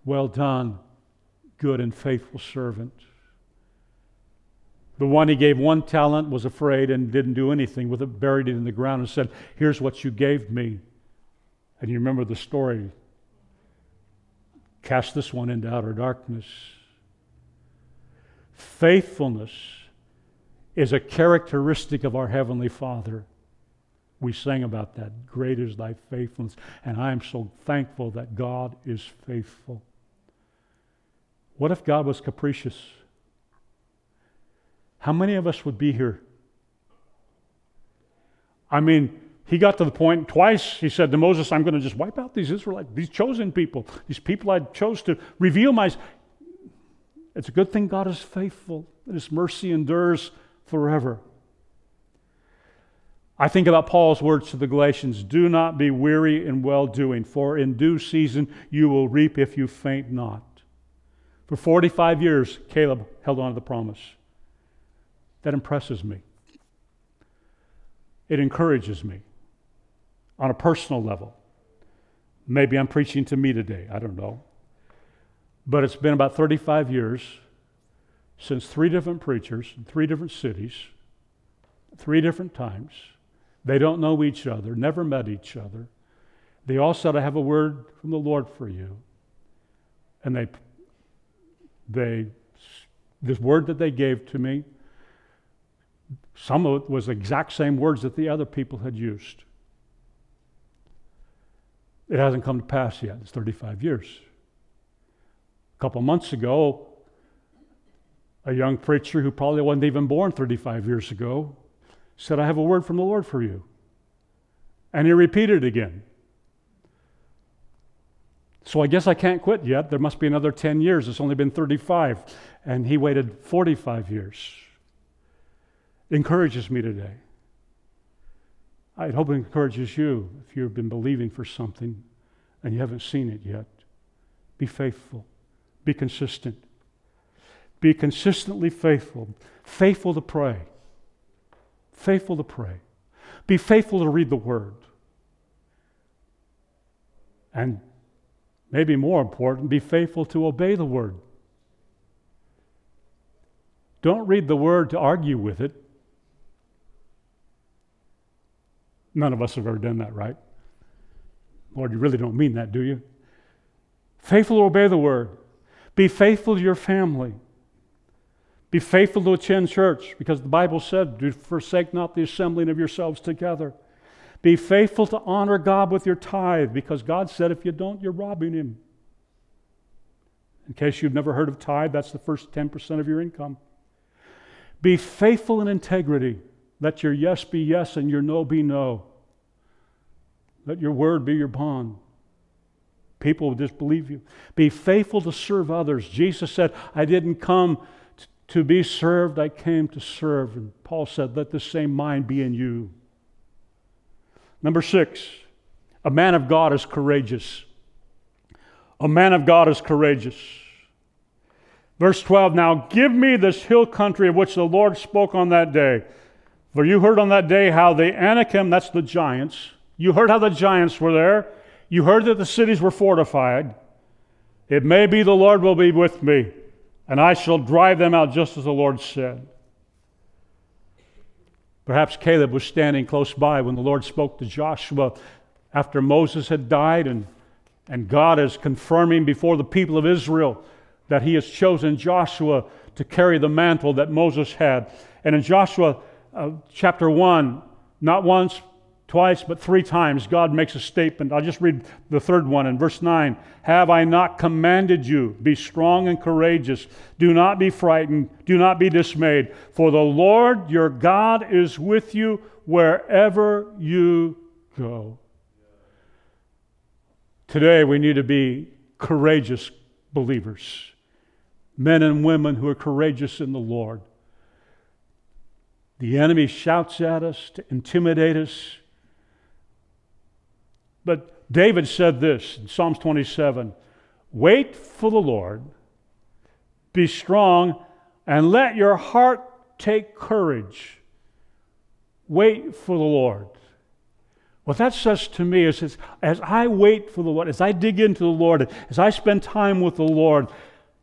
Well done, good and faithful servant. The one he gave one talent was afraid and didn't do anything with it, buried it in the ground, and said, Here's what you gave me. And you remember the story. Cast this one into outer darkness. Faithfulness is a characteristic of our Heavenly Father. We sang about that. Great is thy faithfulness. And I am so thankful that God is faithful. What if God was capricious? how many of us would be here? I mean, he got to the point twice he said to Moses, I'm going to just wipe out these Israelites, these chosen people, these people I chose to reveal my. It's a good thing God is faithful, that his mercy endures forever. I think about Paul's words to the Galatians do not be weary in well doing, for in due season you will reap if you faint not. For 45 years, Caleb held on to the promise that impresses me. It encourages me on a personal level. Maybe I'm preaching to me today, I don't know. But it's been about 35 years since three different preachers in three different cities, three different times. They don't know each other, never met each other. They all said, I have a word from the Lord for you. And they, they, this word that they gave to me, some of it was the exact same words that the other people had used. It hasn't come to pass yet. It's 35 years. A couple months ago, a young preacher who probably wasn't even born 35 years ago said, I have a word from the Lord for you. And he repeated it again. So I guess I can't quit yet. There must be another 10 years. It's only been 35. And he waited 45 years encourages me today. I hope it encourages you if you've been believing for something and you haven't seen it yet. Be faithful, be consistent, be consistently faithful, faithful to pray, faithful to pray, be faithful to read the Word. And maybe more important, be faithful to obey the Word. Don't read the Word to argue with it. None of us have ever done that, right? Lord, you really don't mean that, do you? Faithful obey the word. Be faithful to your family. Be faithful to attend church because the Bible said, Do forsake not the assembling of yourselves together. Be faithful to honor God with your tithe because God said, If you don't, you're robbing Him. In case you've never heard of tithe, that's the first 10% of your income. Be faithful in integrity. Let your yes be yes and your no be no. Let your word be your bond. People will disbelieve you. Be faithful to serve others. Jesus said, I didn't come to be served, I came to serve. And Paul said, Let the same mind be in you. Number six, a man of God is courageous. A man of God is courageous. Verse 12 Now give me this hill country of which the Lord spoke on that day. For you heard on that day how the Anakim, that's the giants, you heard how the giants were there. You heard that the cities were fortified. It may be the Lord will be with me, and I shall drive them out just as the Lord said. Perhaps Caleb was standing close by when the Lord spoke to Joshua after Moses had died, and, and God is confirming before the people of Israel that he has chosen Joshua to carry the mantle that Moses had. And in Joshua uh, chapter 1, not once, twice, but three times, God makes a statement. I'll just read the third one in verse 9 Have I not commanded you? Be strong and courageous. Do not be frightened. Do not be dismayed. For the Lord your God is with you wherever you go. Today, we need to be courageous believers, men and women who are courageous in the Lord. The enemy shouts at us to intimidate us but David said this in Psalms 27 Wait for the Lord, be strong, and let your heart take courage. Wait for the Lord. What that says to me is, is as I wait for the Lord, as I dig into the Lord, as I spend time with the Lord,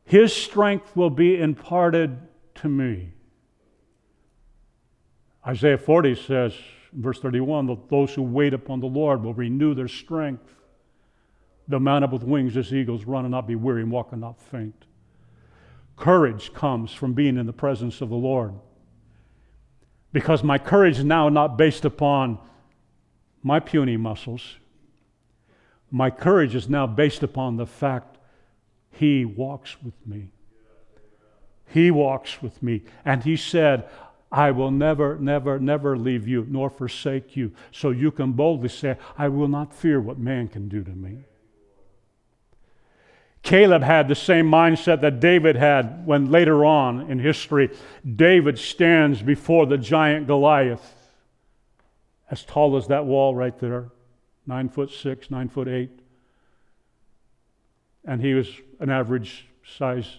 His strength will be imparted to me. Isaiah 40 says, verse 31 that those who wait upon the Lord will renew their strength. They'll mount up with wings as eagles, run and not be weary, and walk and not faint. Courage comes from being in the presence of the Lord. Because my courage is now not based upon my puny muscles. My courage is now based upon the fact He walks with me. He walks with me. And He said, I will never, never, never leave you nor forsake you. So you can boldly say, I will not fear what man can do to me. Caleb had the same mindset that David had when later on in history, David stands before the giant Goliath, as tall as that wall right there, nine foot six, nine foot eight. And he was an average size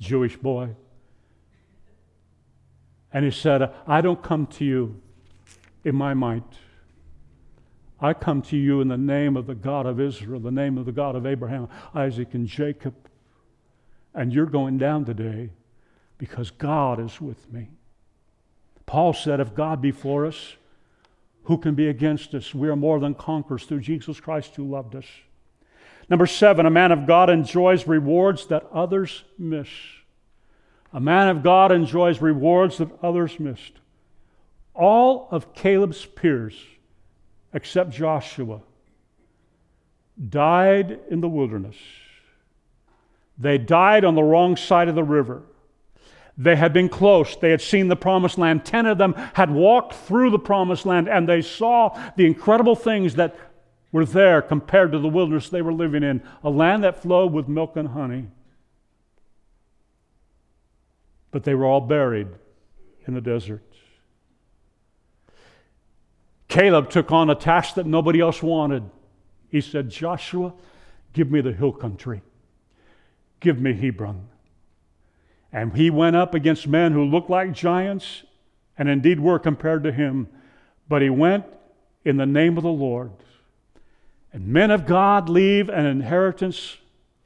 Jewish boy. And he said, I don't come to you in my might. I come to you in the name of the God of Israel, the name of the God of Abraham, Isaac, and Jacob. And you're going down today because God is with me. Paul said, If God be for us, who can be against us? We are more than conquerors through Jesus Christ who loved us. Number seven, a man of God enjoys rewards that others miss. A man of God enjoys rewards that others missed. All of Caleb's peers, except Joshua, died in the wilderness. They died on the wrong side of the river. They had been close. They had seen the promised land. Ten of them had walked through the promised land and they saw the incredible things that were there compared to the wilderness they were living in a land that flowed with milk and honey but they were all buried in the desert. Caleb took on a task that nobody else wanted. He said, Joshua, give me the hill country, give me Hebron. And he went up against men who looked like giants and indeed were compared to him, but he went in the name of the Lord. And men of God leave an inheritance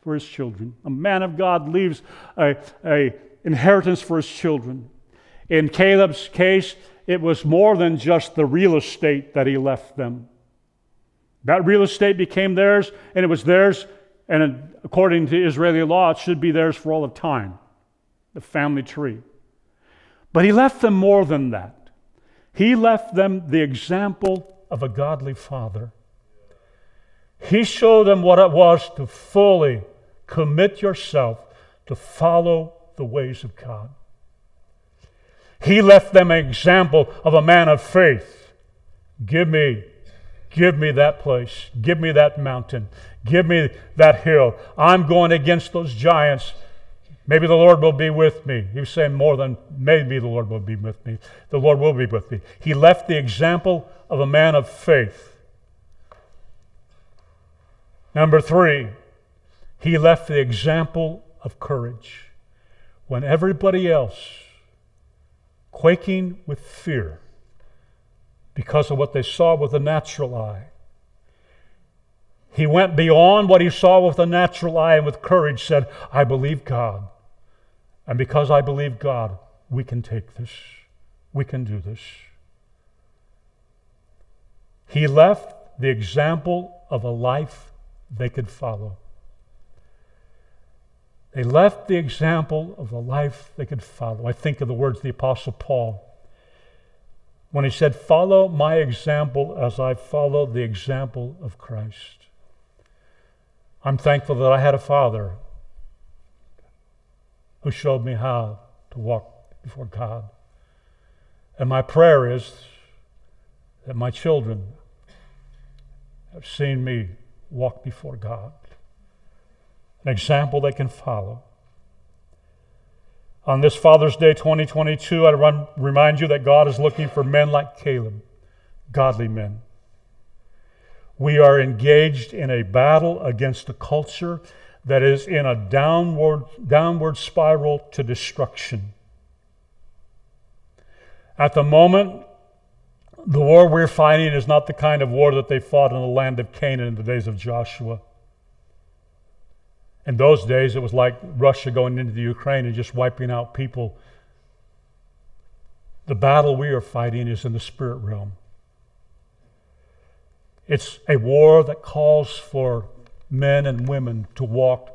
for his children. A man of God leaves a, a inheritance for his children. In Caleb's case, it was more than just the real estate that he left them. That real estate became theirs, and it was theirs, and according to Israeli law, it should be theirs for all of time the family tree. But he left them more than that. He left them the example of a godly father. He showed them what it was to fully commit yourself to follow the ways of God. He left them an example of a man of faith. Give me, give me that place. Give me that mountain. Give me that hill. I'm going against those giants. Maybe the Lord will be with me. He was saying more than maybe the Lord will be with me. The Lord will be with me. He left the example of a man of faith. Number three, he left the example of courage when everybody else, quaking with fear because of what they saw with the natural eye, he went beyond what he saw with the natural eye and with courage said, I believe God. And because I believe God, we can take this. we can do this. He left the example of a life they could follow. They left the example of the life they could follow. I think of the words of the Apostle Paul when he said, Follow my example as I follow the example of Christ. I'm thankful that I had a father who showed me how to walk before God. And my prayer is that my children have seen me walk before God, an example they can follow. On this Father's Day 2022, I remind you that God is looking for men like Caleb, godly men. We are engaged in a battle against a culture that is in a downward, downward spiral to destruction. At the moment, the war we're fighting is not the kind of war that they fought in the land of Canaan in the days of Joshua. In those days, it was like Russia going into the Ukraine and just wiping out people. The battle we are fighting is in the spirit realm. It's a war that calls for men and women to walk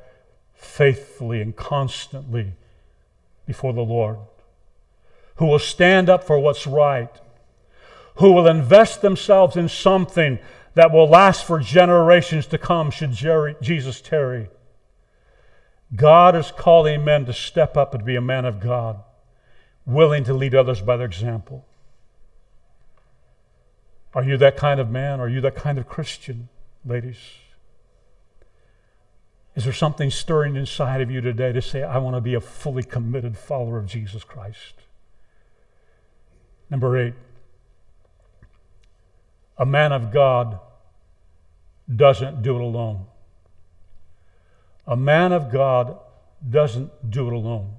faithfully and constantly before the Lord, who will stand up for what's right, who will invest themselves in something that will last for generations to come should Jesus tarry. God is calling men to step up and be a man of God, willing to lead others by their example. Are you that kind of man? Are you that kind of Christian, ladies? Is there something stirring inside of you today to say, I want to be a fully committed follower of Jesus Christ? Number eight, a man of God doesn't do it alone. A man of God doesn't do it alone.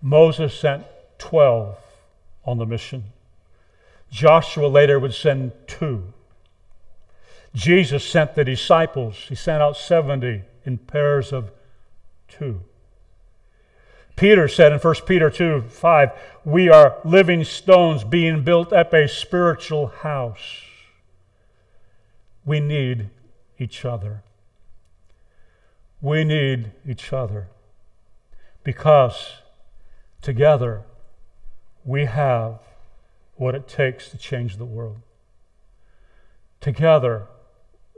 Moses sent 12 on the mission. Joshua later would send two. Jesus sent the disciples, he sent out 70 in pairs of two. Peter said in 1 Peter 2 5, We are living stones being built up a spiritual house. We need each other. We need each other because together we have what it takes to change the world. Together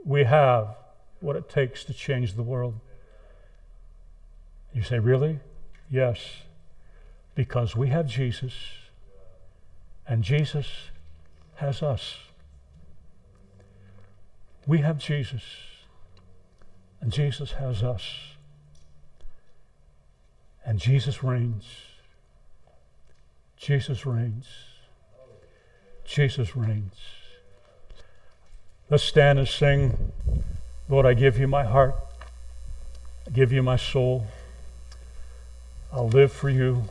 we have what it takes to change the world. You say, Really? Yes, because we have Jesus and Jesus has us. We have Jesus. And Jesus has us. And Jesus reigns. Jesus reigns. Jesus reigns. Let's stand and sing. Lord, I give you my heart. I give you my soul. I'll live for you.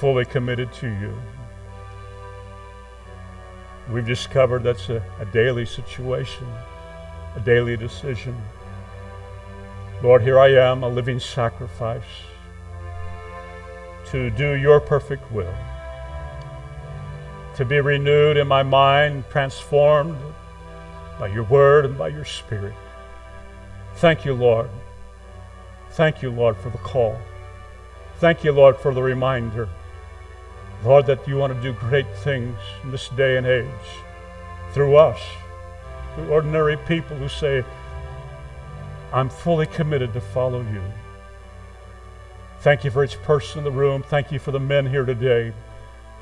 Fully committed to you. We've discovered that's a, a daily situation, a daily decision. Lord, here I am, a living sacrifice to do your perfect will, to be renewed in my mind, transformed by your word and by your spirit. Thank you, Lord. Thank you, Lord, for the call. Thank you, Lord, for the reminder, Lord, that you want to do great things in this day and age through us, through ordinary people who say, I'm fully committed to follow you. Thank you for each person in the room. Thank you for the men here today.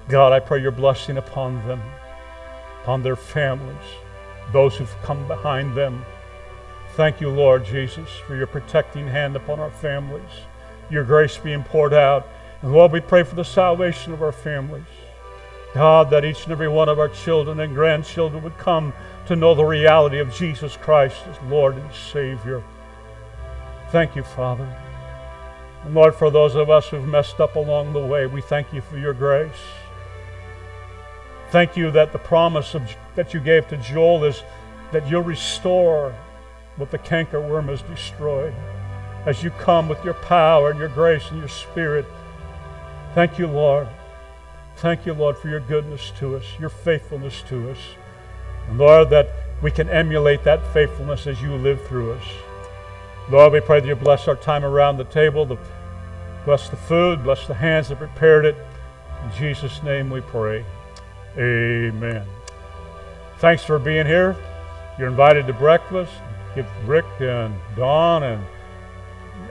God, I pray your blessing upon them, upon their families, those who've come behind them. Thank you, Lord Jesus, for your protecting hand upon our families your grace being poured out. And Lord, we pray for the salvation of our families. God, that each and every one of our children and grandchildren would come to know the reality of Jesus Christ as Lord and Savior. Thank you, Father. And Lord, for those of us who've messed up along the way, we thank you for your grace. Thank you that the promise of, that you gave to Joel is that you'll restore what the cankerworm has destroyed as you come with your power and your grace and your spirit. Thank you, Lord. Thank you, Lord, for your goodness to us, your faithfulness to us. And Lord, that we can emulate that faithfulness as you live through us. Lord, we pray that you bless our time around the table, the, bless the food, bless the hands that prepared it. In Jesus' name we pray. Amen. Thanks for being here. You're invited to breakfast. Give Rick and Don and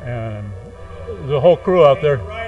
and the whole crew out there.